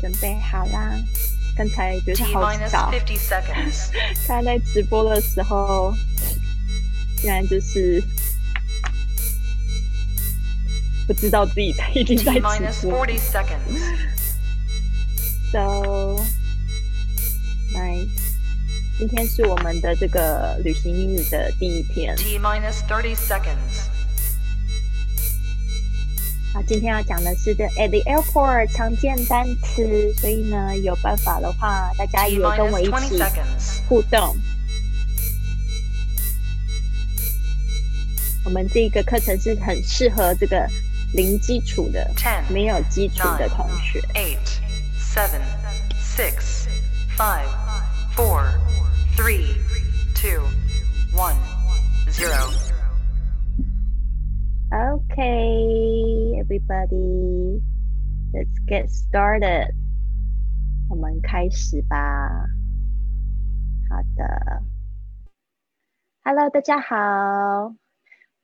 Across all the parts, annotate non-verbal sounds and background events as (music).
准备好啦。刚才就是好早，他在 (laughs) 直播的时候，竟然就是不知道自己已经在直播。So nice，今天是我们的这个旅行英语的第一天。T minus thirty seconds。啊，今天要讲的是这，at the airport 常见单词，所以呢，有办法的话，大家也跟我一起互动。我们这个课程是很适合这个零基础的、没有基础的同学。Eight, seven, six, five, four, three, two, one, zero. Okay, everybody, let's get started. 我们开始吧。好的，Hello，大家好。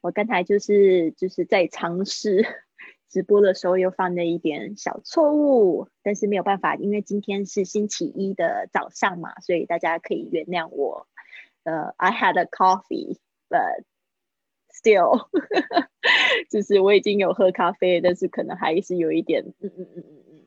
我刚才就是就是在尝试 (laughs) 直播的时候又犯了一点小错误，但是没有办法，因为今天是星期一的早上嘛，所以大家可以原谅我。呃，I had a coffee, but still，(laughs) 就是我已经有喝咖啡，但是可能还是有一点，嗯嗯嗯嗯嗯。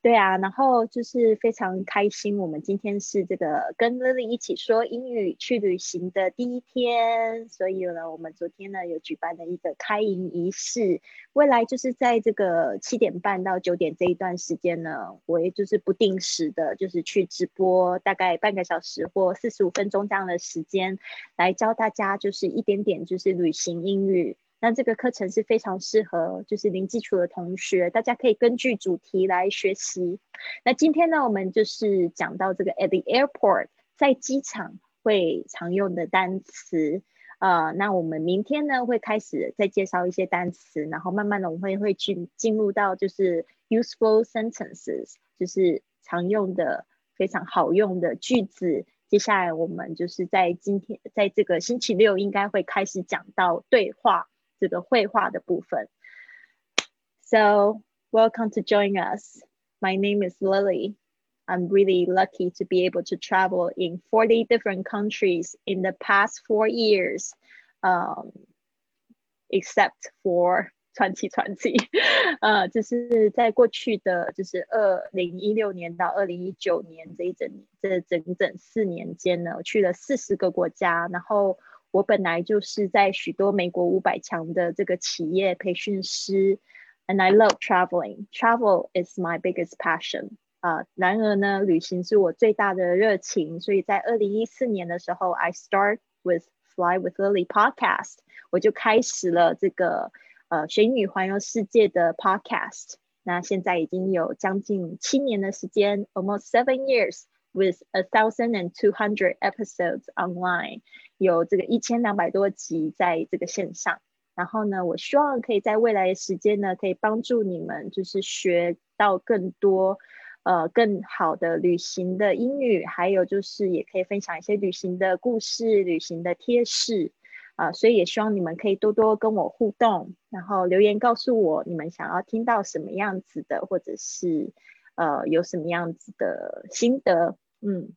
对啊，然后就是非常开心。我们今天是这个跟 Lily 一起说英语去旅行的第一天，所以呢，我们昨天呢有举办了一个开营仪式。未来就是在这个七点半到九点这一段时间呢，我也就是不定时的，就是去直播，大概半个小时或四十五分钟这样的时间，来教大家就是一点点就是旅行英语。那这个课程是非常适合就是零基础的同学，大家可以根据主题来学习。那今天呢，我们就是讲到这个 at the airport，在机场会常用的单词。呃，那我们明天呢会开始再介绍一些单词，然后慢慢的我们会会去进入到就是 useful sentences，就是常用的非常好用的句子。接下来我们就是在今天在这个星期六应该会开始讲到对话。这个绘画的部分。So welcome to join us. My name is Lily. I'm really lucky to be able to travel in 40 different countries in the past four years, um, except for 2020，呃，就是在过去的就是二零一六年到二零一九年这一整这整整四年间呢，去了四十个国家，然后 (laughs) 我本来就是在许多美国五百强的这个企业培训师，and I love traveling. Travel is my biggest passion. 啊，然而呢，旅行是我最大的热情，所以在二零一四年的时候，I start with Fly with Lily podcast，我就开始了这个呃学英语环游世界的 podcast。那现在已经有将近七年的时间，almost seven years。with a thousand and two hundred episodes online， 有这个一千两百多集在这个线上。然后呢，我希望可以在未来的时间呢，可以帮助你们，就是学到更多，呃，更好的旅行的英语，还有就是也可以分享一些旅行的故事、旅行的贴士啊。所以也希望你们可以多多跟我互动，然后留言告诉我你们想要听到什么样子的，或者是。呃，有什么样子的心得？嗯，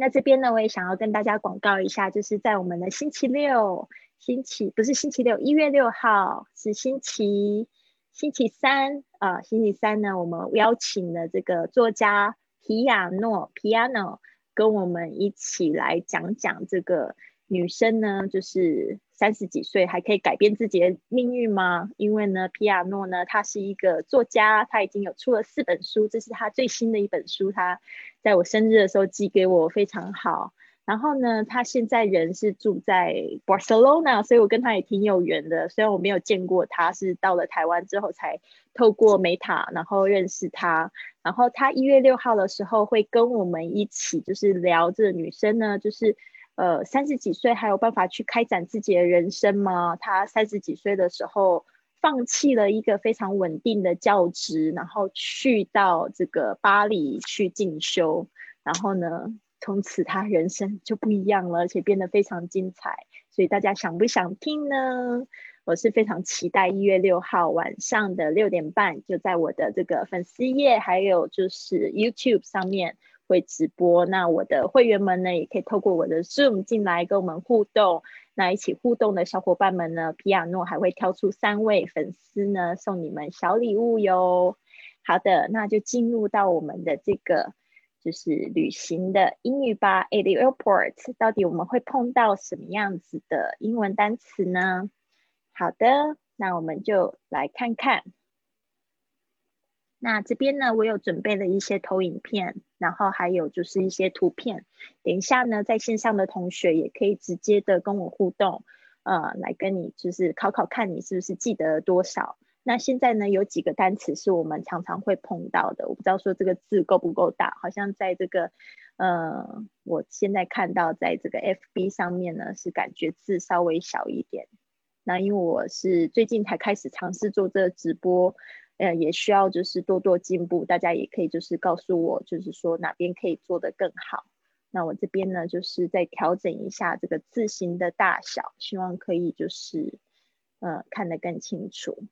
那这边呢，我也想要跟大家广告一下，就是在我们的星期六，星期不是星期六，一月六号是星期星期三啊，星期三呢，我们邀请了这个作家皮亚诺 （Piano） 跟我们一起来讲讲这个。女生呢，就是三十几岁还可以改变自己的命运吗？因为呢，皮亚诺呢，他是一个作家，他已经有出了四本书，这是他最新的一本书。他在我生日的时候寄给我，非常好。然后呢，他现在人是住在 Barcelona，所以我跟他也挺有缘的。虽然我没有见过他，是到了台湾之后才透过美塔然后认识他。然后他一月六号的时候会跟我们一起，就是聊这女生呢，就是。呃，三十几岁还有办法去开展自己的人生吗？他三十几岁的时候放弃了一个非常稳定的教职，然后去到这个巴黎去进修，然后呢，从此他人生就不一样了，而且变得非常精彩。所以大家想不想听呢？我是非常期待一月六号晚上的六点半，就在我的这个粉丝页，还有就是 YouTube 上面会直播。那我的会员们呢，也可以透过我的 Zoom 进来跟我们互动。那一起互动的小伙伴们呢，皮亚诺还会挑出三位粉丝呢，送你们小礼物哟。好的，那就进入到我们的这个。就是旅行的英语吧。At the airport，到底我们会碰到什么样子的英文单词呢？好的，那我们就来看看。那这边呢，我有准备了一些投影片，然后还有就是一些图片。等一下呢，在线上的同学也可以直接的跟我互动，呃，来跟你就是考考看你是不是记得多少。那现在呢，有几个单词是我们常常会碰到的，我不知道说这个字够不够大，好像在这个，呃，我现在看到在这个 FB 上面呢，是感觉字稍微小一点。那因为我是最近才开始尝试做这个直播，呃，也需要就是多多进步，大家也可以就是告诉我，就是说哪边可以做得更好。那我这边呢，就是再调整一下这个字形的大小，希望可以就是，呃，看得更清楚。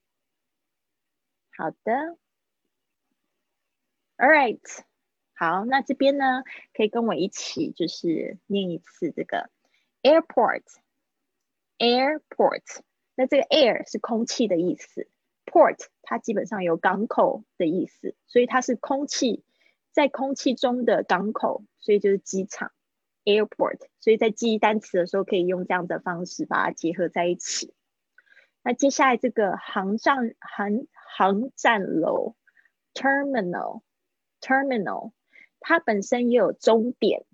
好的，All right，好，那这边呢，可以跟我一起就是念一次这个 airport，airport。那这个 air 是空气的意思，port 它基本上有港口的意思，所以它是空气在空气中的港口，所以就是机场 airport。所以在记忆单词的时候，可以用这样的方式把它结合在一起。那接下来这个航站航航站楼，terminal，terminal，它本身也有终点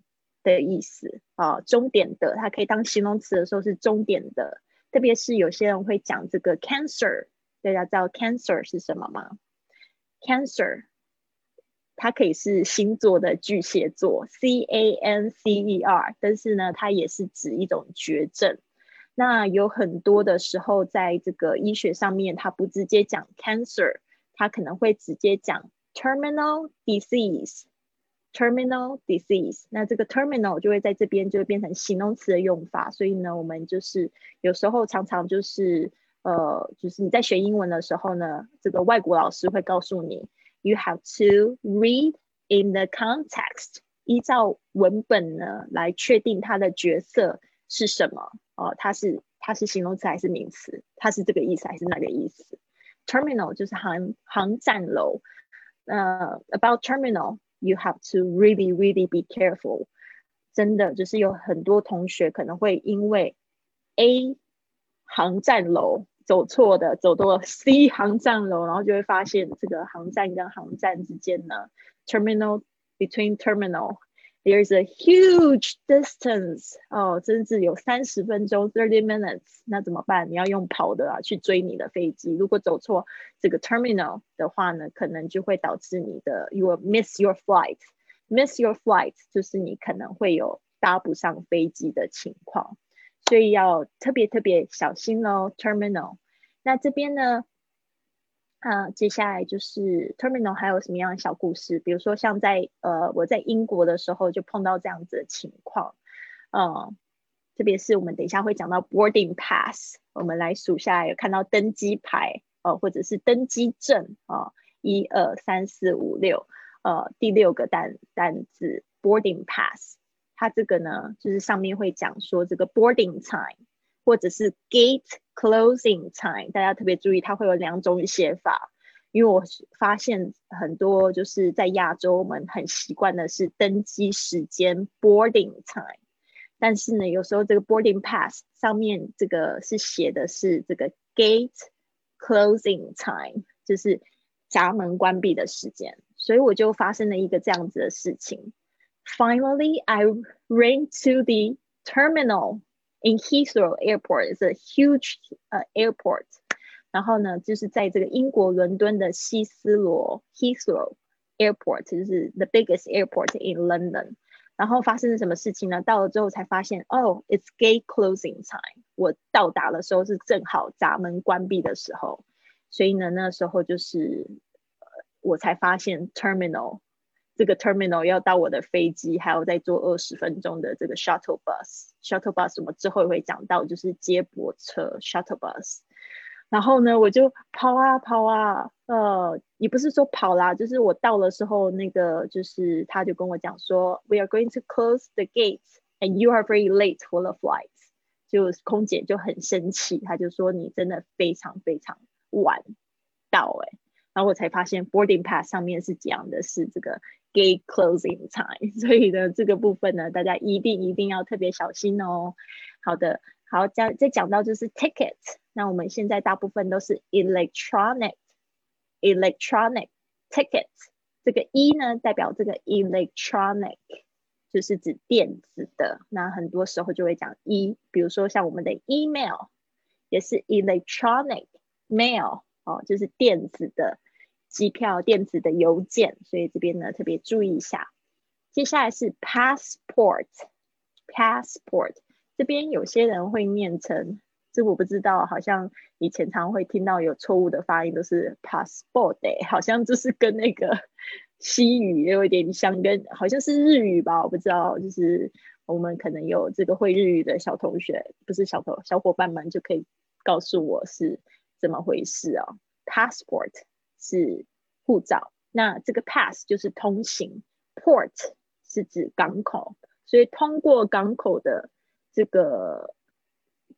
的意思啊，终点的，它可以当形容词的时候是终点的。特别是有些人会讲这个 cancer，大家知道 cancer 是什么吗？cancer，它可以是星座的巨蟹座，c a n c e r，但是呢，它也是指一种绝症。那有很多的时候，在这个医学上面，它不直接讲 cancer，它可能会直接讲 terminal disease，terminal disease。那这个 terminal 就会在这边就会变成形容词的用法。所以呢，我们就是有时候常常就是呃，就是你在学英文的时候呢，这个外国老师会告诉你，you have to read in the context，依照文本呢来确定它的角色是什么。哦，它是它是形容词还是名词？它是这个意思还是那个意思？Terminal 就是航航站楼。呃，about terminal you have to really really be careful。真的就是有很多同学可能会因为 A 航站楼走错的，走到 C 航站楼，然后就会发现这个航站跟航站之间呢，terminal between terminal，there is a huge distance 哦，甚至有三十分钟 thirty minutes，那怎么办？你要用跑的啊去追你的飞机。如果走错这个 terminal 的话呢，可能就会导致你的 you will miss your flight。miss your flight 就是你可能会有搭不上飞机的情况，所以要特别特别小心哦。terminal，那这边呢？啊，接下来就是 terminal 还有什么样的小故事？比如说像在呃我在英国的时候就碰到这样子的情况，嗯，特别是我们等一下会讲到 boarding pass，我们来数下来有看到登机牌哦，或者是登机证啊，一二三四五六，呃，第六个单单字 boarding pass，它这个呢就是上面会讲说这个 boarding time。或者是 gate closing time，大家特别注意，它会有两种写法。因为我发现很多就是在亚洲，我们很习惯的是登机时间 boarding time，但是呢，有时候这个 boarding pass 上面这个是写的是这个 gate closing time，就是闸门关闭的时间。所以我就发生了一个这样子的事情。Finally, I ran to the terminal. In Heathrow Airport is a huge 呃 airport，然后呢，就是在这个英国伦敦的希斯罗 Heathrow Airport，就是 the biggest airport in London。然后发生了什么事情呢？到了之后才发现，哦，it's gate closing time。我到达的时候是正好闸门关闭的时候，所以呢，那时候就是呃，我才发现 terminal。 这个 terminal 要到我的飞机，还要再坐二十分钟的这个 shuttle bus。shuttle bus 我们之后会讲到，就是接驳车 shuttle bus。然后呢，我就跑啊跑啊，呃，也不是说跑啦，就是我到的时候，那个就是他就跟我讲说，We are going to close the gates and you are very late for the flight。就空姐就很生气，她就说你真的非常非常晚到哎，然后我才发现 boarding pass 上面是讲的是这个 gate closing time，所以呢这个部分呢，大家一定一定要特别小心哦。好的。好，再再讲到就是 ticket，那我们现在大部分都是 electronic，electronic tickets，这个 e 呢代表这个 electronic，就是指电子的，那很多时候就会讲 e，比如说像我们的 email 也是 electronic mail，哦，就是电子的机票、电子的邮件，所以这边呢特别注意一下。接下来是 passport，passport。这边有些人会念成，这我不知道，好像以前常会听到有错误的发音，都是 passport，好像就是跟那个 (laughs) 西语也有一点像，跟好像是日语吧，我不知道，就是我们可能有这个会日语的小同学，不是小同小伙伴们就可以告诉我是怎么回事啊？passport 是护照，那这个 pass 就是通行，port 是指港口，所以通过港口的。这个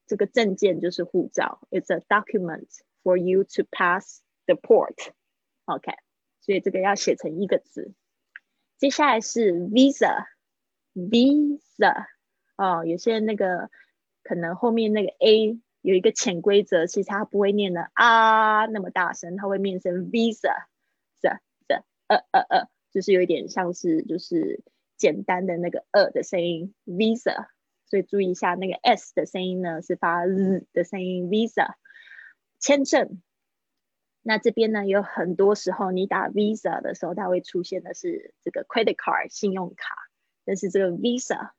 这个证件就是护照，It's a document for you to pass the port。OK，所以这个要写成一个字。接下来是 visa，visa 哦，有些那个可能后面那个 a 有一个潜规则，其实它不会念的啊那么大声，它会念成 visa，the the 呃呃呃，就是有一点像是就是简单的那个呃的声音，visa。所以注意一下，那个 s 的声音呢是发 z 的声音。visa 签证，那这边呢有很多时候你打 visa 的时候，它会出现的是这个 credit card 信用卡，但是这个 visa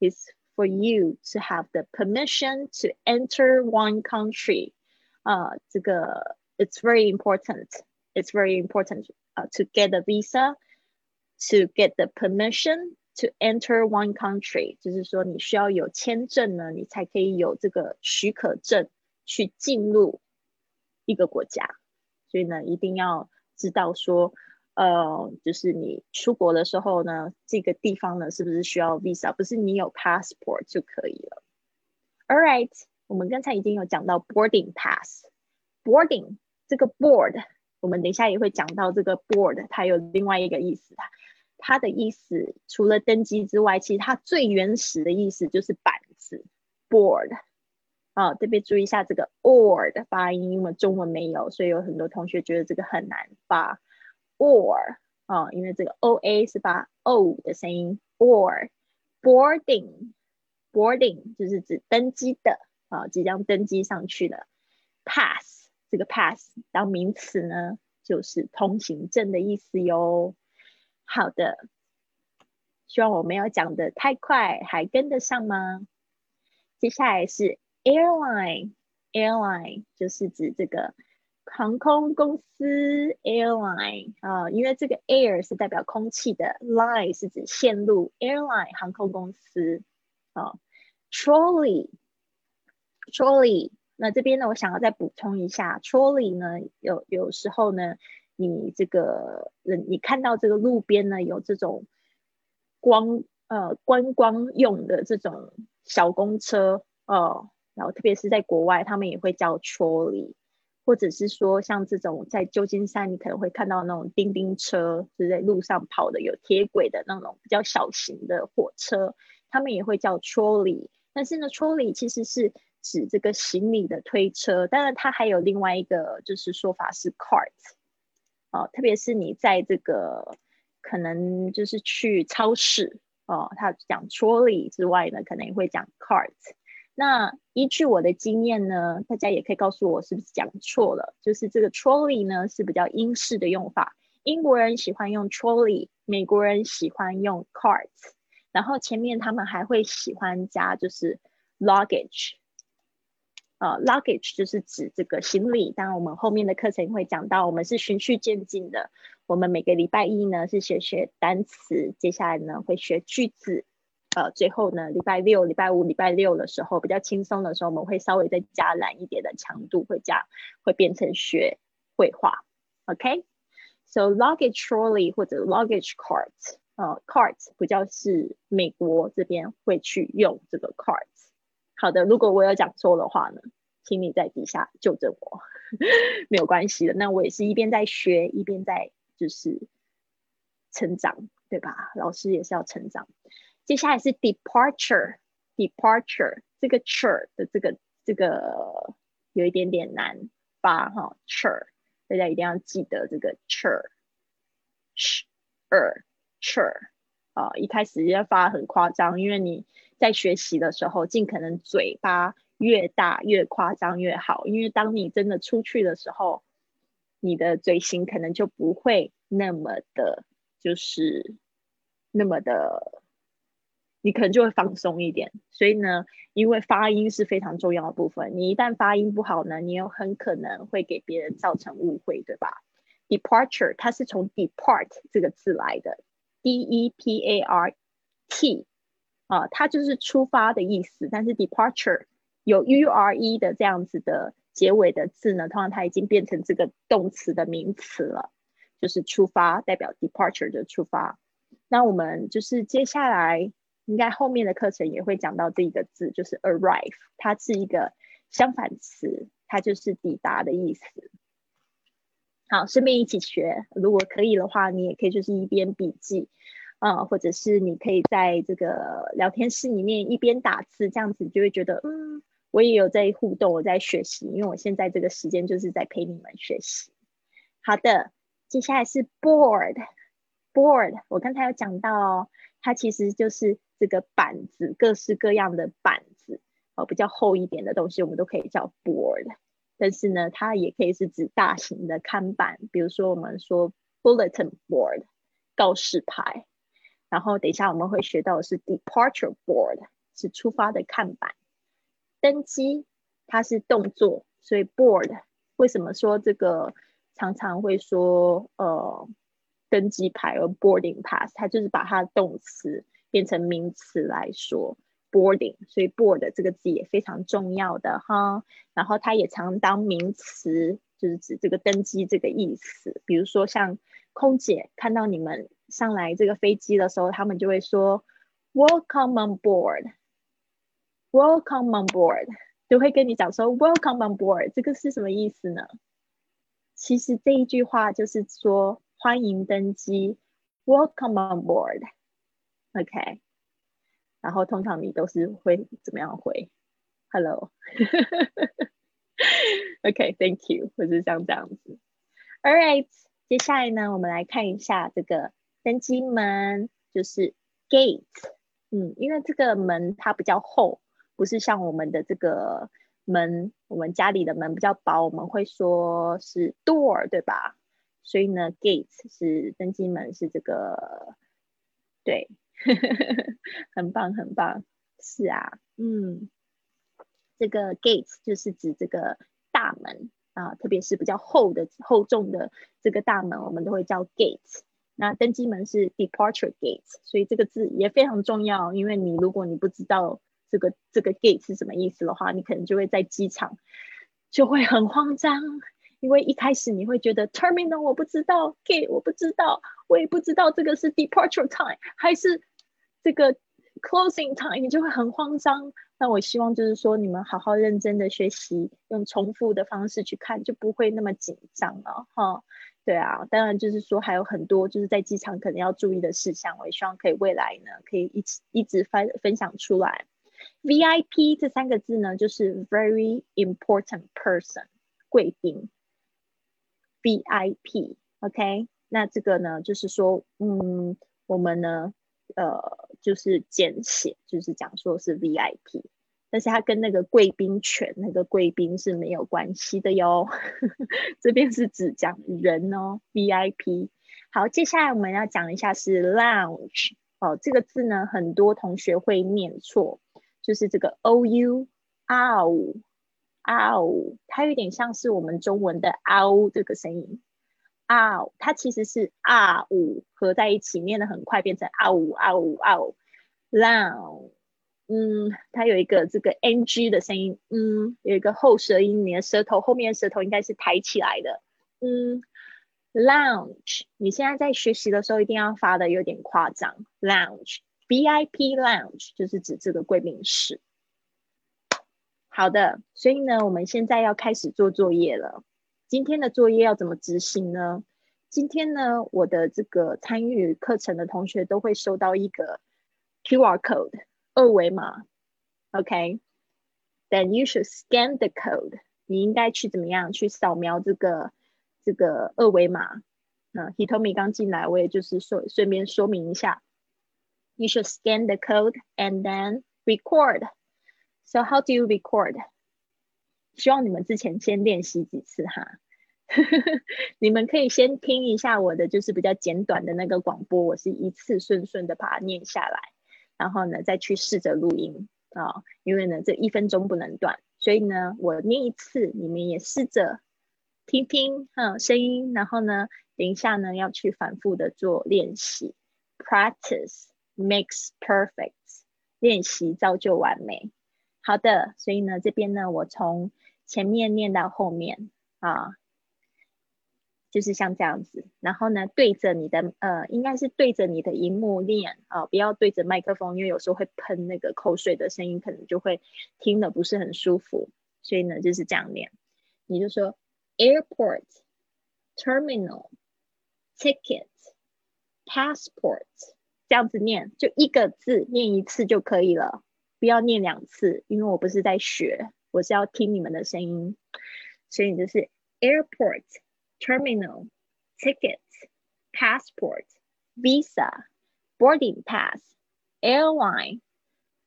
is for you to have the permission to enter one country。啊，这个 it's very important. It's very important uh, to get a visa to get the permission To enter one country，就是说你需要有签证呢，你才可以有这个许可证去进入一个国家。所以呢，一定要知道说， 呃，就是你出国的时候呢，这个地方呢是不是需要 visa？不是你有 passport 就可以了。All right，我们刚才已经有讲到 boarding pass，boarding 这个 board，我们等一下也会讲到这个 board，它有另外一个意思。它的意思除了登机之外，其实它最原始的意思就是板子，board。啊，特别注意一下这个 or 的发音，因为中文没有，所以有很多同学觉得这个很难发。Or 啊，因为这个 o a 是发 o 的声音。or boarding，boarding 就是指登机的啊，即将登机上去的。pass 这个 pass 当名词呢，就是通行证的意思哟。好的，希望我没有讲的太快，还跟得上吗？接下来是 airline，airline 就是指这个航空公司 airline 啊，因为这个 air 是代表空气的，line 是指线路，airline 航空公司啊，trolley，trolley，那这边呢，我想要再补充一下，trolley 呢，有有时候呢。你这个人，你看到这个路边呢有这种光呃观光用的这种小公车哦，然后特别是在国外，他们也会叫 trolley，或者是说像这种在旧金山，你可能会看到那种叮叮车，是在路上跑的有铁轨的那种比较小型的火车，他们也会叫 trolley。但是呢，trolley 其实是指这个行李的推车，当然它还有另外一个就是说法是 cart。哦，特别是你在这个可能就是去超市哦，他讲 trolley 之外呢，可能也会讲 cart。那依据我的经验呢，大家也可以告诉我是不是讲错了。就是这个 trolley 呢是比较英式的用法，英国人喜欢用 trolley，美国人喜欢用 cart，然后前面他们还会喜欢加就是 luggage。呃，luggage 就是指这个行李。当然，我们后面的课程会讲到，我们是循序渐进的。我们每个礼拜一呢是学学单词，接下来呢会学句子。呃，最后呢，礼拜六、礼拜五、礼拜六的时候比较轻松的时候，我们会稍微再加懒一点的强度，会加会变成学绘画。OK，so luggage trolley 或者 luggage cart，呃，cart 比较是美国这边会去用这个 cart。好的，如果我有讲错的话呢，请你在底下纠正我，(laughs) 没有关系的。那我也是一边在学，一边在就是成长，对吧？老师也是要成长。接下来是 departure，departure 这个 ch 的这个这个有一点点难发哈，ch，大家一定要记得这个 ch，ch，ch，啊，一开始要发很夸张，因为你在学习的时候，尽可能嘴巴越大越夸张越好，因为当你真的出去的时候，你的嘴型可能就不会那么的，就是那么的。你可能就会放松一点，所以呢，因为发音是非常重要的部分，你一旦发音不好呢，你有很可能会给别人造成误会，对吧？Departure 它是从 depart 这个字来的，D E P A R T 啊，它就是出发的意思。但是 departure 有 U R E 的这样子的结尾的字呢，通常它已经变成这个动词的名词了，就是出发，代表 departure 的出发。那我们就是接下来。应该后面的课程也会讲到这一个字，就是 arrive，它是一个相反词，它就是抵达的意思。好，顺便一起学，如果可以的话，你也可以就是一边笔记，啊，或者是你可以在这个聊天室里面一边打字，这样子就会觉得，嗯，我也有在互动，我在学习，因为我现在这个时间就是在陪你们学习。好的，接下来是 board，board，我刚才有讲到，它其实就是。这个板子，各式各样的板子，哦，比较厚一点的东西，我们都可以叫 board。但是呢，它也可以是指大型的看板，比如说我们说 bulletin board 告示牌。然后等一下我们会学到的是 departure board 是出发的看板。登机它是动作，所以 board 为什么说这个常常会说呃登机牌而 boarding pass，它就是把它的动词。变成名词来说，boarding，所以 board 这个字也非常重要的哈。然后它也常当名词，就是指这个登机这个意思。比如说像空姐看到你们上来这个飞机的时候，他们就会说 Welcome on board，Welcome on board，就会跟你讲说 Welcome on board，这个是什么意思呢？其实这一句话就是说欢迎登机，Welcome on board。OK，然后通常你都是会怎么样回？Hello，OK，Thank (laughs) you，或是像这样子。All right，接下来呢，我们来看一下这个登机门，就是 Gate。嗯，因为这个门它比较厚，不是像我们的这个门，我们家里的门比较薄，我们会说是 Door，对吧？所以呢，Gate 是登机门，是这个对。(laughs) 很棒，很棒，是啊，嗯，这个 gate 就是指这个大门啊，特别是比较厚的、厚重的这个大门，我们都会叫 gate。那登机门是 departure gate，所以这个字也非常重要，因为你如果你不知道这个这个 gate 是什么意思的话，你可能就会在机场就会很慌张。因为一开始你会觉得 terminal 我不知道，gate 我不知道，我也不知道这个是 departure time 还是这个 closing time，你就会很慌张。那我希望就是说你们好好认真的学习，用重复的方式去看，就不会那么紧张了哈。对啊，当然就是说还有很多就是在机场可能要注意的事项，我也希望可以未来呢可以一起一直分分享出来。VIP 这三个字呢，就是 very important person，贵宾。VIP，OK，那这个呢，就是说，嗯，我们呢，呃，就是简写，就是讲说是 VIP，但是它跟那个贵宾犬那个贵宾是没有关系的哟。(laughs) 这边是指讲人哦，VIP。好，接下来我们要讲一下是 lounge 哦，这个字呢，很多同学会念错，就是这个 OU OU。啊呜，它有点像是我们中文的啊呜这个声音。啊呜，它其实是啊呜合在一起念的很快，变成啊呜啊呜啊呜。lounge，嗯，它有一个这个 ng 的声音，嗯，有一个后舌音，你的舌头后面舌头应该是抬起来的，嗯，lounge，你现在在学习的时候一定要发的有点夸张，lounge，VIP lounge 就是指这个贵宾室。好的，所以呢，我们现在要开始做作业了。今天的作业要怎么执行呢？今天呢，我的这个参与课程的同学都会收到一个 QR code 二维码，OK？Then you should scan the code。你应该去怎么样去扫描这个这个二维码？嗯，Hitomi 刚进来，我也就是说顺便说明一下，You should scan the code and then record。So how do you record？希望你们之前先练习几次哈。(laughs) 你们可以先听一下我的，就是比较简短的那个广播，我是一次顺顺的把它念下来，然后呢再去试着录音啊，因为呢这一分钟不能断，所以呢我念一次，你们也试着听听哈声音，然后呢等一下呢要去反复的做练习，practice makes perfect，练习造就完美。好的，所以呢这边呢我从前面念到后面啊。就是像这样子，然后呢，对着你的呃，应该是对着你的荧幕念啊，不要对着麦克风，因为有时候会喷那个口水的声音，可能就会听的不是很舒服。所以呢，就是这样念，你就说 airport terminal ticket passport 这样子念，就一个字念一次就可以了，不要念两次，因为我不是在学，我是要听你们的声音，所以就是 airport。terminal, ticket, passport, visa, boarding pass, airline,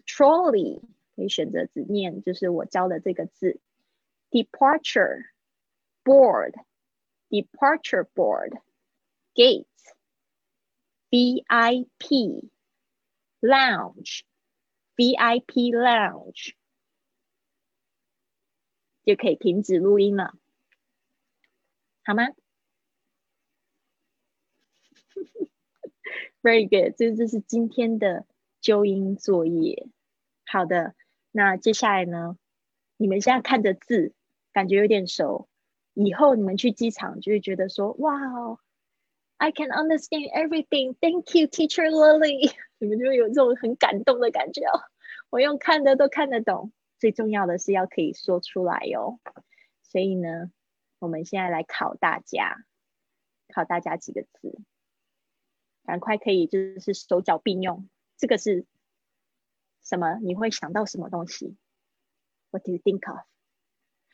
trolley 可以选择只念就是我教的这个字，departure, board, departure board, gate, VIP, lounge, VIP lounge 就可以停止录音了。好吗？(laughs) Very good，这这是今天的纠音作业。好的，那接下来呢？你们现在看着字，感觉有点熟。以后你们去机场就会觉得说：“哇，I can understand everything. Thank you, Teacher Lily。(laughs) ”你们就有这种很感动的感觉哦。我用看的都看得懂，最重要的是要可以说出来哟。所以呢？我们现在来考大家，考大家几个字，赶快可以就是手脚并用。这个是什么？你会想到什么东西？What do you think of?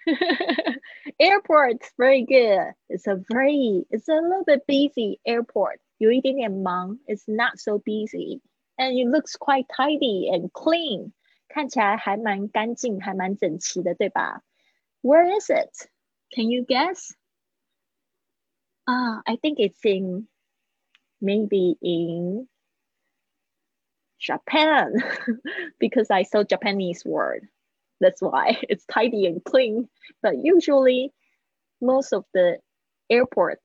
(laughs) Airport, very good. It's a very, it's a little bit busy airport. 有一点点忙。It's not so busy, and it looks quite tidy and clean. 看起来还蛮干净，还蛮整齐的，对吧？Where is it? Can you guess? Ah, I think it's in maybe in Japan (laughs) because I saw Japanese word. That's why it's (laughs) tidy and clean. But usually, most of the airports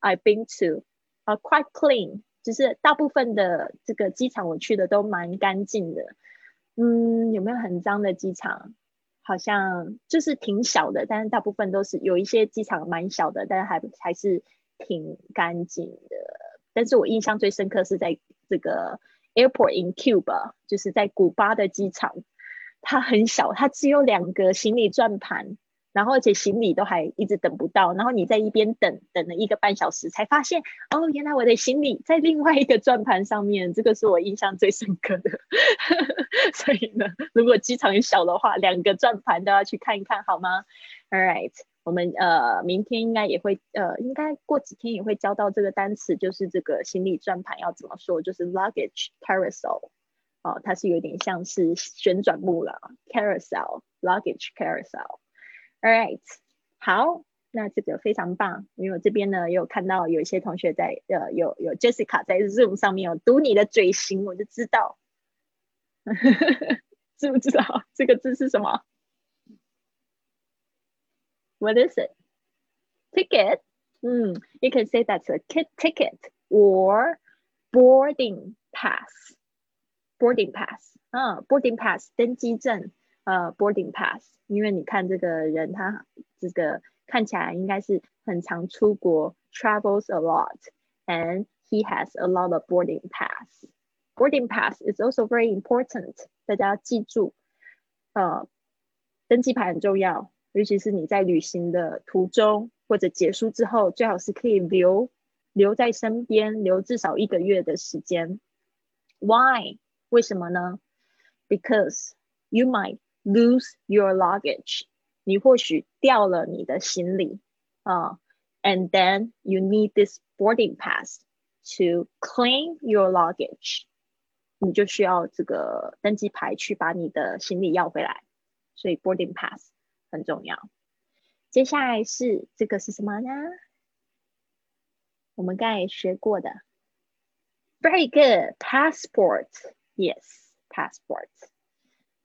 I've been to are quite clean. 就是大部分的这个机场我去的都蛮干净的。嗯，有没有很脏的机场？好像就是挺小的，但是大部分都是有一些机场蛮小的，但是还还是挺干净的。但是我印象最深刻是在这个 airport in Cuba，就是在古巴的机场， 它很小，它只有两个行李转盘。然后而且行李都还一直等不到，然后你在一边等等了一个半小时，才发现哦，原来我的行李在另外一个转盘上面，这个是我印象最深刻的。(laughs) 所以呢，如果机场小的话，两个转盘都要去看一看，好吗？All right，我们呃明天应该也会呃应该过几天也会教到这个单词，就是这个行李转盘要怎么说，就是 luggage carousel，哦，它是有点像是旋转木了，carousel，luggage carousel。All right，好，那这个非常棒，因为我这边呢有看到有一些同学在呃有有 Jessica 在 Zoom 上面有读你的嘴型，我就知道，知不知道这个字是什么？What is (laughs) it? Ticket. 嗯，You can say that's a ticket or boarding pass. boarding pass，嗯，boarding pass 登机证，呃，boarding pass，因为你看这个人他这个看起来应该是很常出国，travels a lot，and he has a lot of boarding pass。boarding pass is also very important，大家要记住，呃，登机牌很重要，尤其是你在旅行的途中或者结束之后，最好是可以留留在身边，留至少一个月的时间。Why？ 为什么呢？Because you might lose your luggage，你或许掉了你的行李啊，and then you need this boarding pass to claim your luggage，你就需要这个登机牌去把你的行李要回来，所以 boarding pass 很重要。接下来是这个是什么呢？我们刚才学过的，very good passport。 Yes, passport.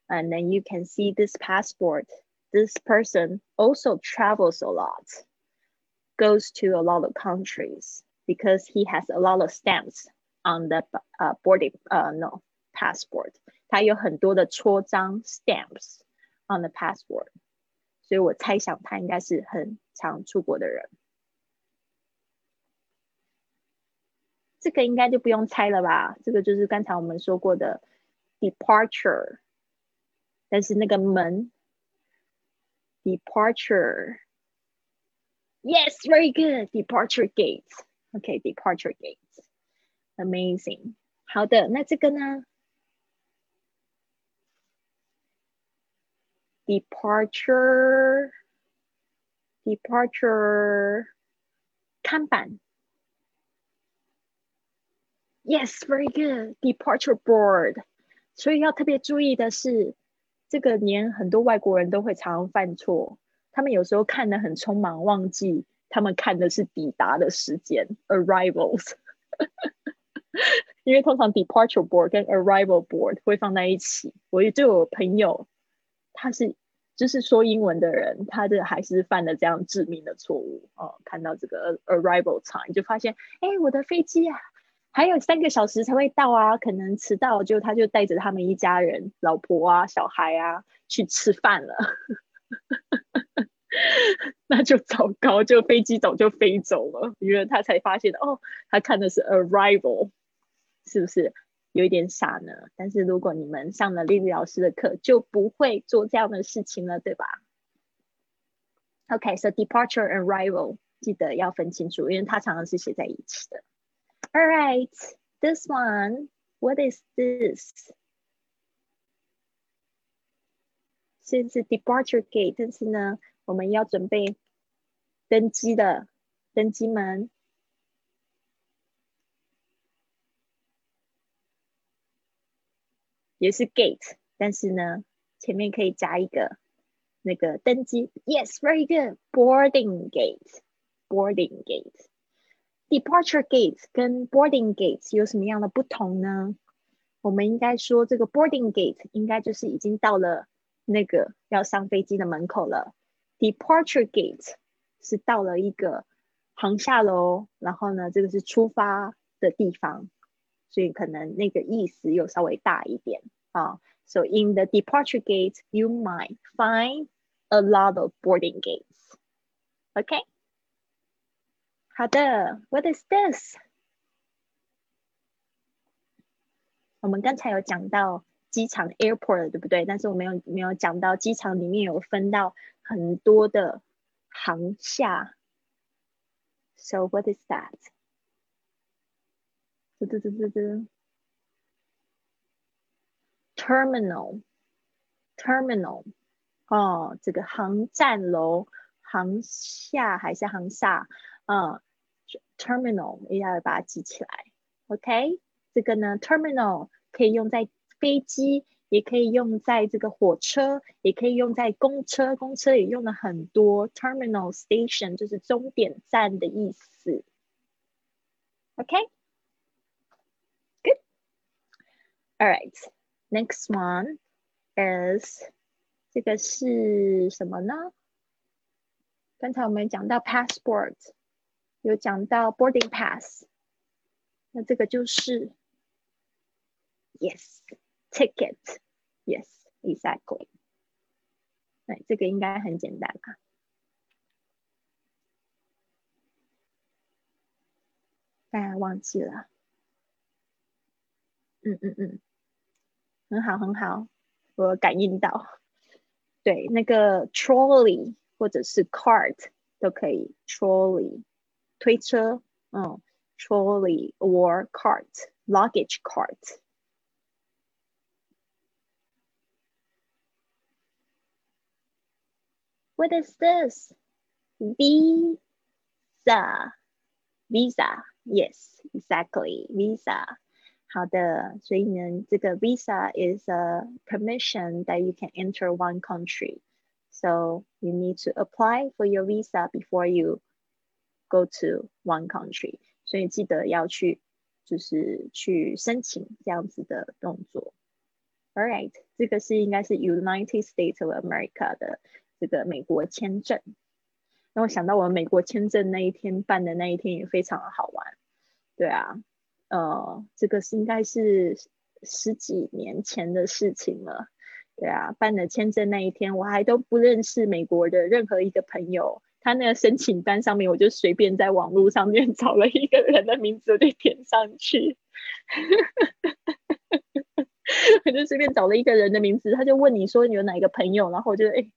And then you can see this passport. This person also travels a lot, goes to a lot of countries because he has a lot of stamps on the uh, boarding, uh, no, passport. 他有很多的戳章 stamps on the passport，所以我猜想他应该是很常出国的人。 这个应该就不用猜了吧？这个就是刚才我们说过的 departure，但是那个门 departure。Yes, very good. Departure gate. Okay, departure gate. Amazing. 好的，那这个呢？Departure, departure 看板 Yes, very good. Departure board. 所以要特别注意的是，这个年很多外国人都会常犯错，他们有时候看的很匆忙，忘记他们看的是抵达的时间 （arrivals）。(laughs) 因为通常 departure board 跟 arrival board 会放在一起。我就有朋友，他是就是说英文的人，他的还是犯了这样致命的错误哦。看到这个 arrival time 就发现，哎，我的飞机啊！还有三个小时才会到啊，可能迟到，就他就带着他们一家人，老婆啊、小孩啊去吃饭了，(laughs) 那就糟糕，就飞机早就飞走了，因为他才发现哦，他看的是 arrival，是不是有一点傻呢？但是如果你们上了丽丽老师的课，就不会做这样的事情了，对吧？OK，so departure and arrival 记得要分清楚，因为它常常是写在一起的。All right, this one, what is this? 现在是 departure gate，但是呢，我们要准备登机的登机门，也是 gate，但是呢，前面可以加一个那个登机。Yes, very good. Boarding gate, boarding gate. Departure gate 跟 boarding gate 有什么样的不同呢？我们应该说，这个 boarding gate 应该就是已经到了那个要上飞机的门口了。Departure gate 是到了一个航下楼，然后呢，这个是出发的地方，所以可能那个意思又稍微大一点啊。So in the departure gate, you might find a lot of boarding gates. Okay. 好的，What is this？我们刚才有讲到机场 airport 对不对？但是我没有没有讲到机场里面有分到很多的航厦。So what is that？嘟嘟嘟嘟嘟，terminal，terminal，哦，这个航站楼、航厦还是航厦？嗯，terminal 一定要把它记起来，OK？这个呢，terminal 可以用在飞机，也可以用在这个火车，也可以用在公车，公车也用了很多。terminal station 就是终点站的意思，OK？Good。All right. Next one is 这个是什么呢？刚才我们讲到 passport。有讲到 boarding pass，那这个就是 yes ticket. Yes, exactly. 对，这个应该很简单吧？大家忘记了？嗯嗯嗯，很好很好，我感应到。对，那个 trolley 或者是 cart 都可以，trolley 推车，嗯，trolley or cart luggage cart。What is this? Visa. Visa. Yes, exactly. Visa. 好的，所以呢，这个 visa is a permission that you can enter one country. So you need to apply for your visa before you go to one country. 所以记得要去，就是去申请这样子的动作。All right，这个是应该是 United States of America 的这个美国签证，让我想到我们美国签证那一天办的那一天也非常的好玩。对啊，呃，这个是应该是十几年前的事情了。对啊，办的签证那一天，我还都不认识美国的任何一个朋友。他那个申请单上面，我就随便在网络上面 (laughs) 找了一个人的名字，我就填上去。(laughs) 我就随便找了一个人的名字，他就问你说你有哪一个朋友，然后我就哎。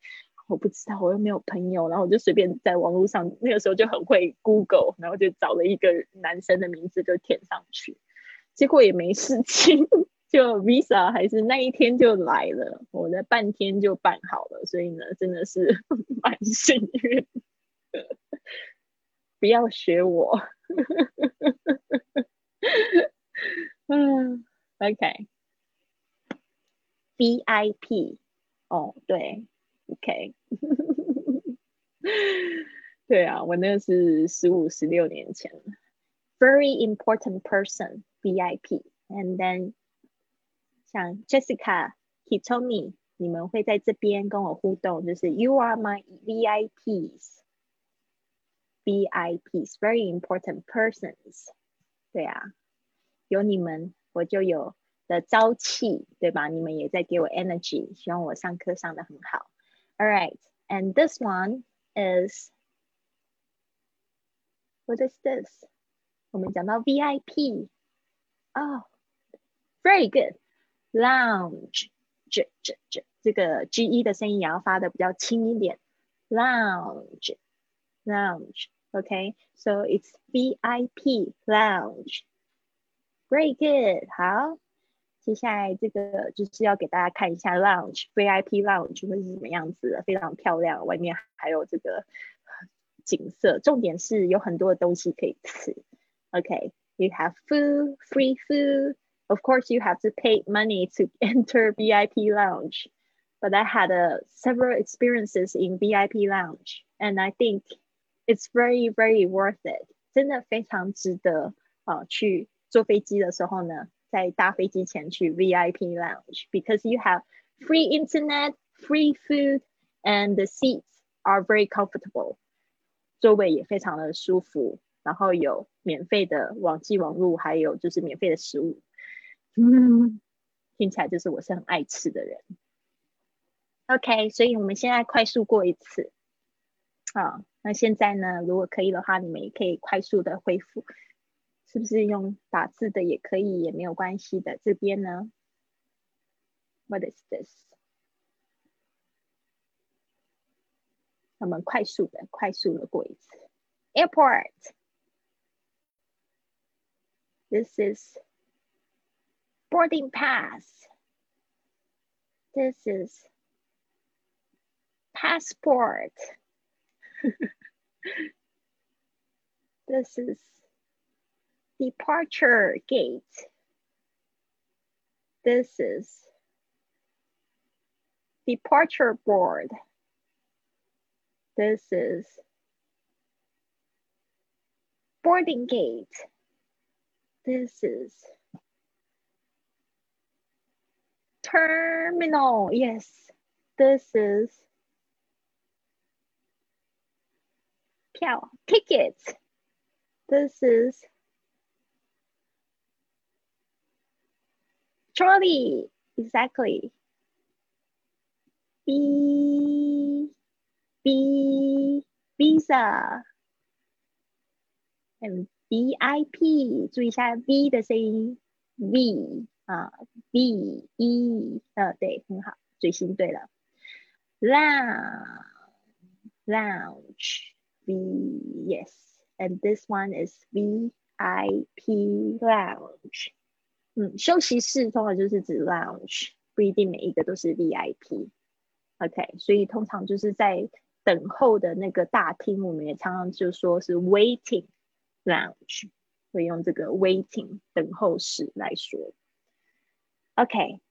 我不知道，我又没有朋友，然后我就随便在网络上，那个时候就很会 Google，然后就找了一个男生的名字就填上去，结果也没事情，就 Visa 还是那一天就来了，我在半天就办好了，所以呢，真的是 (laughs) 蛮幸运。不要学我，嗯，OK，VIP，哦，对。OK，对啊，我那个是十五、十六年前了。Very (laughs) (laughs) important person VIP，and then 像 Jessica Hitomi，你们会在这边跟我互动，就是 You are my VIPs，VIPs，very important persons。对啊，有你们，我就有的朝气，对吧？你们也在给我 energy，希望我上课上的很好。All right, and this one is what is this? 我们讲到 VIP oh, very good. Lounge, 这这这这个 G E 的声音也要发的比较轻一点。Lounge, lounge. Okay, so it's VIP lounge. Very good. 好。接下来这个就是要给大家看一下 lounge VIP lounge 会是什么样子的，非常漂亮，外面还有这个景色。重点是有很多的东西可以吃。OK，you have food, free food. Of course, you have to pay money to (laughs) enter VIP lounge. But I had uh, several experiences in VIP lounge, and I think it's very, very worth it. 真的非常值得啊！去坐飞机的时候呢。在搭飞机前去 VIP lounge because you have free internet, free food, and the seats are very comfortable。座位也非常的舒服，然后有免费的网际网络，还有就是免费的食物。嗯，听起来就是我是很爱吃的人。OK，所以我们现在快速过一次。 (laughs) 好，那现在呢，如果可以的话，你们也可以快速的恢复。是不是用打字的也可以，也没有关系的。这边呢，What is this？我们快速的、快速的过一次。Airport。This is boarding pass. This is passport. (laughs) this is departure gate. This is departure board. This is boarding gate. This is terminal. Yes, this is 票 ticket. This is trolley. exactly. B B visa and V I P，注意一下 V 的声音，V 啊 V E，呃，对，很好，嘴型对了。Lounge lounge V yes, and this one is V I P lounge。嗯，休息室通常就是指 lounge，不一定每一个都是 V I P。OK，所以通常就是在等候的那个大厅，我们也常常就说是 waiting lounge，会用这个 waiting 等候室来说。OK，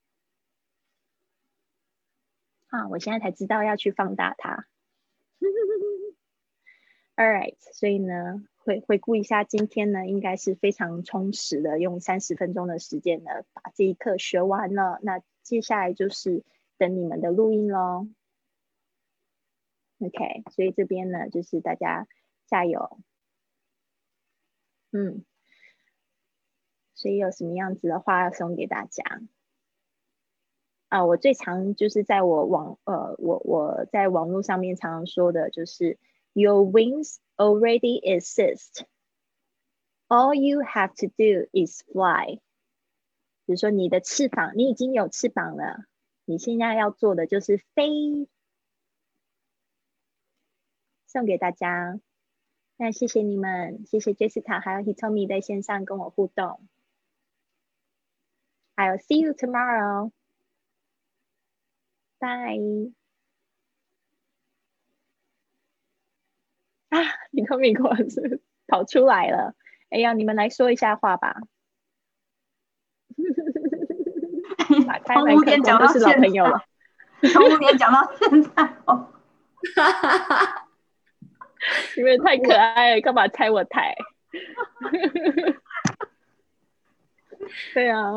啊，我现在才知道要去放大它。All right，所以呢，回回顾一下今天呢，应该是非常充实的，用三十分钟的时间呢，把这一课学完了。那接下来就是。等你们的录音喽，OK，所以这边呢就是大家加油，嗯，所以有什么样子的话要送给大家啊？我最常就是在我网呃，我我在网络上面常常说的就是 Your wings already exist, all you have to do is fly。比如说你的翅膀，你已经有翅膀了。你现在要做的就是飞，送给大家。那谢谢你们，谢谢 Jessica 还有 Hitomi 在线上跟我互动。I'll see you tomorrow. Bye. 啊，Hitomi 果然是跑出来了。哎呀，你们来说一下话吧。从五点讲到现在，从五点讲到现在哦，哈哈哈！因为太可爱了，干嘛拆我台？(laughs) 对啊，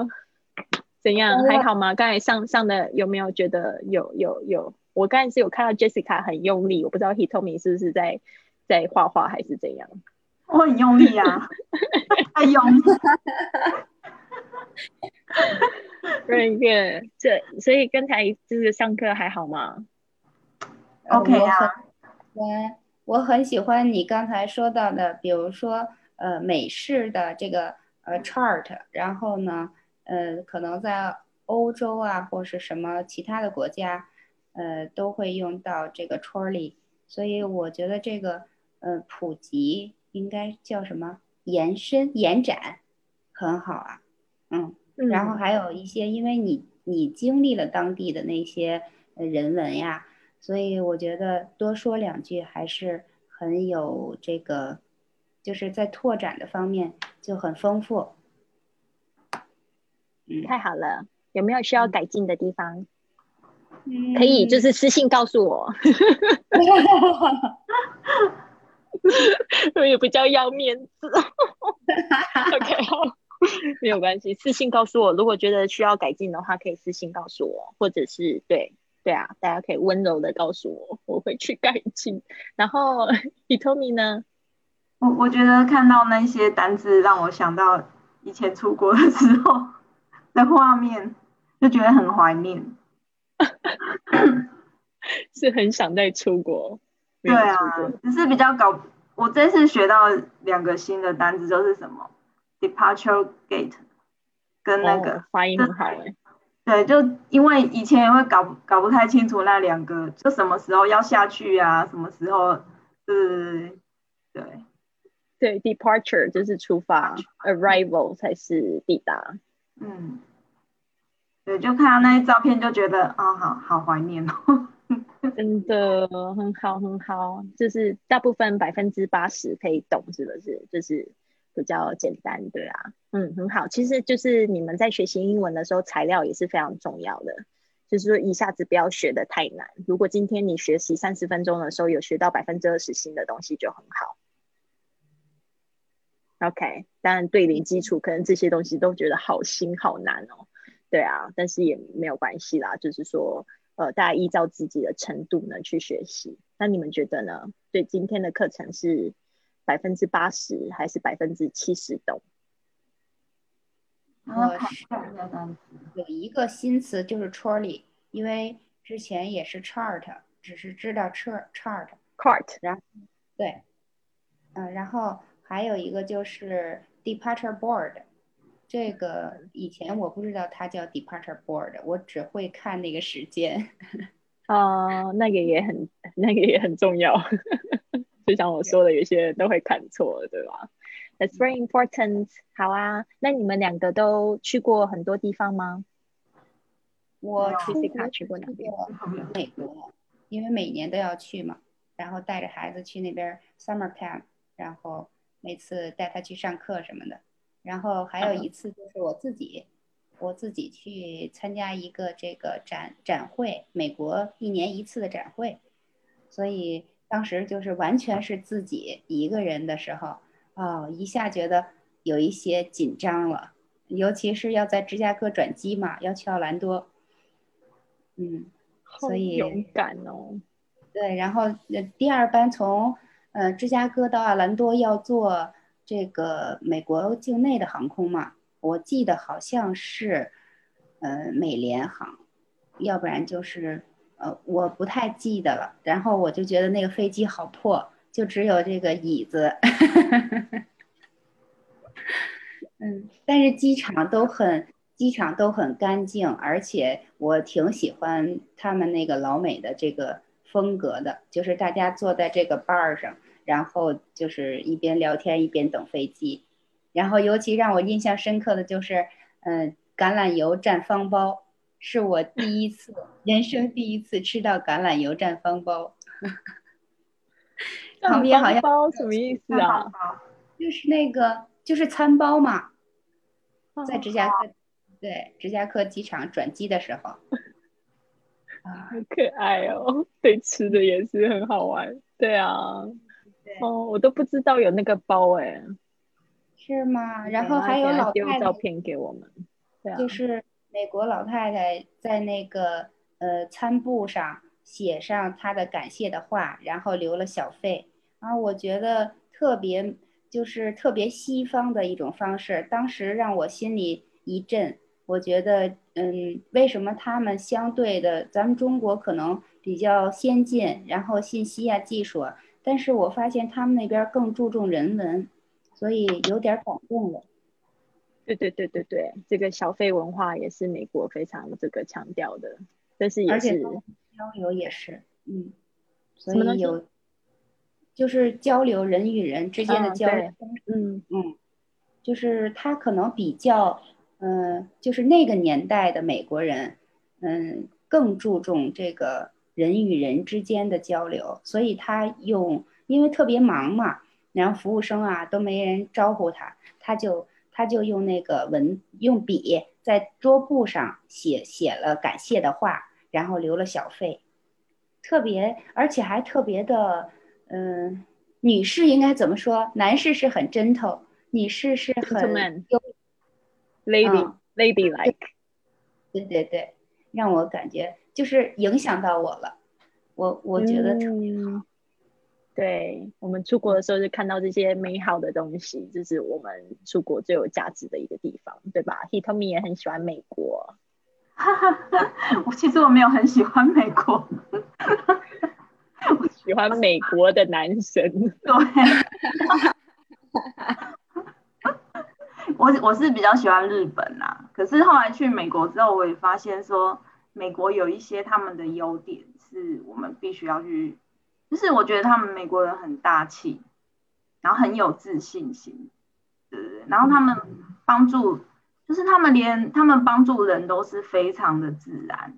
怎样还好吗？刚才上上的有没有觉得有有有？我刚才是有看到 Jessica 很用力，我不知道 Hitomi 是不是在在画画还是怎样？我很用力啊，(laughs) 太用力。Very good，这所以刚才就是上课还好吗？OK 啊，我我很喜欢你刚才说到的，比如说呃美式的这个呃 chart，然后呢呃可能在欧洲啊或是什么其他的国家呃都会用到这个 trolley，所以我觉得这个呃普及应该叫什么延伸延展很好啊，嗯。然后还有一些，因为你你经历了当地的那些人文呀，所以我觉得多说两句还是很有这个，就是在拓展的方面就很丰富。嗯，太好了，有没有需要改进的地方？可以就是私信告诉我。(laughs) 我也比较要面子。(laughs) OK，好。没有关系，私信告诉我。如果觉得需要改进的话，可以私信告诉我，或者是对对啊，大家可以温柔的告诉我，我会去改进。然后 Itomi 呢？我我觉得看到那些单字，让我想到以前出国的时候的画面，就觉得很怀念，(laughs) 是很想再出国。对啊，只是比较搞。我这次学到两个新的单字，就是什么？Departure gate，跟那个发音很好哎，对，就因为以前也会搞搞不太清楚那两个，就什么时候要下去啊，什么时候是，对，对，Departure 就是出发，Arrival 才是抵达，嗯，对，就看到那些照片就觉得啊，好好怀念哦，(laughs) 真的很好很好，就是大部分百分之八十可以懂，是不是？就是。比较简单，对啊，嗯，很好。其实就是你们在学习英文的时候，材料也是非常重要的。就是说，一下子不要学的太难。如果今天你学习三十分钟的时候，有学到百分之二十新的东西，就很好。OK，当然对零基础，可能这些东西都觉得好新好难哦。对啊，但是也没有关系啦。就是说，呃，大家依照自己的程度呢去学习。那你们觉得呢？对今天的课程是？百分之八十还是百分之七十懂？我。有一个新词就是 trolley，因为之前也是 chart，只是知道 chart chart cart，然后对，嗯，然后还有一个就是 departure board，这个以前我不知道它叫 departure board，我只会看那个时间。(laughs) 哦，那个也很，那个也很重要。(laughs) 就像我说的，有些人都会看错，对吧？That's very important。好啊，那你们两个都去过很多地方吗？我去 C 卡去过哪边？美国，因为每年都要去嘛，然后带着孩子去那边 summer camp，然后每次带他去上课什么的。然后还有一次就是我自己，我自己去参加一个这个展展会，美国一年一次的展会，所以。当时就是完全是自己一个人的时候，哦，一下觉得有一些紧张了，尤其是要在芝加哥转机嘛，要去奥兰多，嗯，所以勇敢哦。对，然后第二班从呃芝加哥到奥兰多要坐这个美国境内的航空嘛，我记得好像是呃美联航，要不然就是。呃，我不太记得了。然后我就觉得那个飞机好破，就只有这个椅子。(laughs) 嗯，但是机场都很，机场都很干净，而且我挺喜欢他们那个老美的这个风格的，就是大家坐在这个 bar 上，然后就是一边聊天一边等飞机。然后尤其让我印象深刻的就是，嗯，橄榄油蘸方包。是我第一次，(laughs) 人生第一次吃到橄榄油蘸方包。(laughs) 旁边好像包什么意思啊？就是那个，就是餐包嘛。在芝加哥，对，芝加哥机场转机的时候。啊，好可爱哦！对，吃的也是很好玩。对啊。哦，我都不知道有那个包哎。是吗？然后还有老丢照片给我们。对啊。就是。美国老太太在那个呃餐布上写上她的感谢的话，然后留了小费然后，我觉得特别就是特别西方的一种方式，当时让我心里一震。我觉得嗯，为什么他们相对的咱们中国可能比较先进，然后信息啊技术，但是我发现他们那边更注重人文，所以有点感动了。对对对对对，这个小费文化也是美国非常这个强调的，但是也是交流也是，嗯，所以有就是交流人与人之间的交流，嗯嗯，就是他可能比较，嗯，就是那个年代的美国人，嗯，更注重这个人与人之间的交流，所以他用因为特别忙嘛，然后服务生啊都没人招呼他，他就。他就用那个文用笔在桌布上写写了感谢的话，然后留了小费，特别而且还特别的，嗯，女士应该怎么说？男士是很 gentle，女士是很 lady lady like，对对对，让我感觉就是影响到我了，我我觉得特别好。对我们出国的时候，就看到这些美好的东西，这是我们出国最有价值的一个地方，对吧？Hitomi 也很喜欢美国，我其实我没有很喜欢美国，我喜欢美国的男生。(laughs) 对，我我是比较喜欢日本呐，可是后来去美国之后，我也发现说，美国有一些他们的优点，是我们必须要去。就是我觉得他们美国人很大气，然后很有自信心，对对对。然后他们帮助，就是他们连他们帮助人都是非常的自然。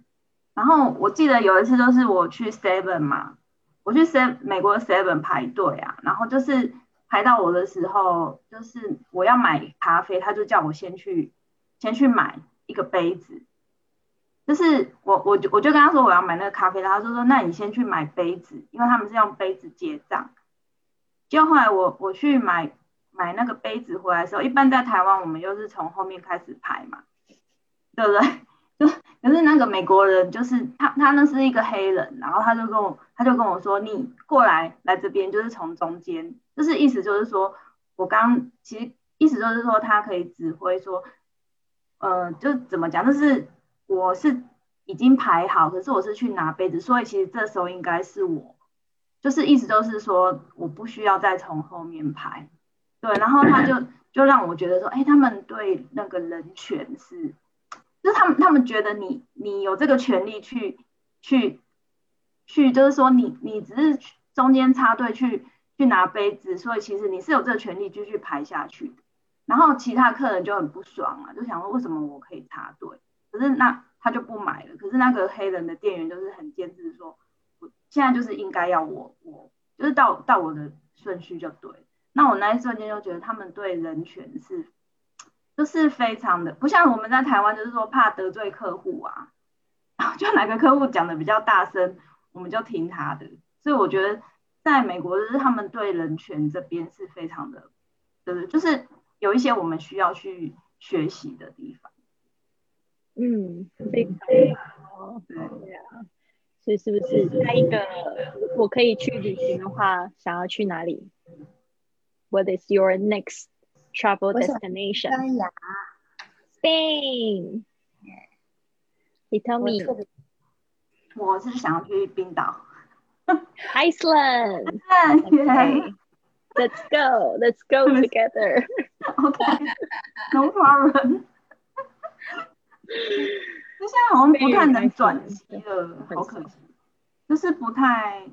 然后我记得有一次就是我去 Seven 嘛，我去 Seven 美国 Seven 排队啊，然后就是排到我的时候，就是我要买咖啡，他就叫我先去先去买一个杯子。就是我，我就我就跟他说我要买那个咖啡，他就说那你先去买杯子，因为他们是用杯子结账。就后来我我去买买那个杯子回来的时候，一般在台湾我们又是从后面开始排嘛，对不对？(laughs) 就可是那个美国人就是他他那是一个黑人，然后他就跟我他就跟我说你过来来这边就是从中间，就是意思就是说我刚其实意思就是说他可以指挥说。呃，就怎么讲，就是我是已经排好，可是我是去拿杯子，所以其实这时候应该是我，就是意思就是说我不需要再从后面排，对，然后他就 (clears throat) 就让我觉得说，哎，他们对那个人权是，就是他们他们觉得你你有这个权利去去去，就是说你你只是中间插队去去拿杯子，所以其实你是有这个权利继续排下去的。然后其他客人就很不爽啊，就想说为什么我可以插队，可是那他就不买了。可是那个黑人的店员就是很坚持说，我现在就是应该要我我就是到到我的顺序就对。那我那一瞬间就觉得他们对人权是就是非常的不像我们在台湾，就是说怕得罪客户啊，就哪个客户讲的比较大声，我们就听他的。所以我觉得在美国就是他们对人权这边是非常的，就是就是。有一些我们需要去学习的地方。嗯，非常好。对呀，所以是不是下一个我可以去旅行的话，想要去哪里？What is your next travel destination？三亚，Spain。You tell me。我是想要去冰岛。Iceland。Let's (laughs) go. Let's go together. (laughs) Okay. No problem. 就现在好像不太能转机了，好可惜。就是不太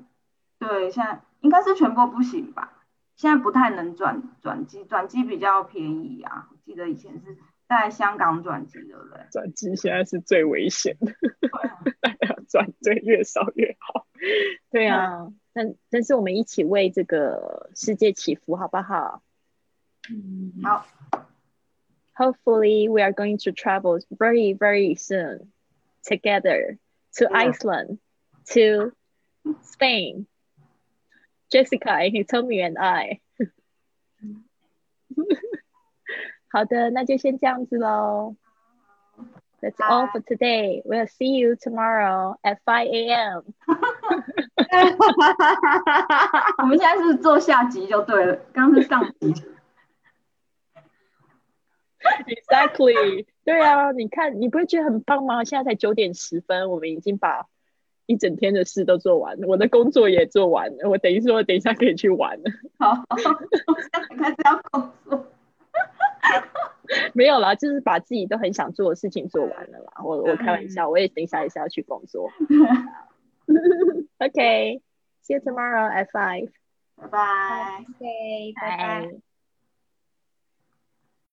对，现在应该是全部不行吧？现在不太能转转机，转机比较便宜啊。记得以前是在香港转机，对不对？转机现在是最危险的，大家 (laughs) 转最越少越好。对啊。但但是我们一起为这个世界祈福，好不好？嗯，好。Hopefully, we are going to travel very, very soon together to Iceland, to Spain. Jessica and his Tommy and (laughs) I. 好的，那就先这样子喽。That's all for today. We'll see you tomorrow at 5 a.m. (laughs) (laughs) 我们现在是做下集就对了，刚是上集。 (laughs) Exactly，对啊，你看，你不会觉得很棒吗？现在才九点十分，我们已经把一整天的事都做完了，我的工作也做完了，我等于说，等一下可以去玩了。好，(laughs) 我现在开始要工作。没有啦，就是把自己都很想做的事情做完了啦。我我开玩笑，我也等一下也是要去工作。(laughs) okay, see you tomorrow at five. Bye bye. Okay, bye bye.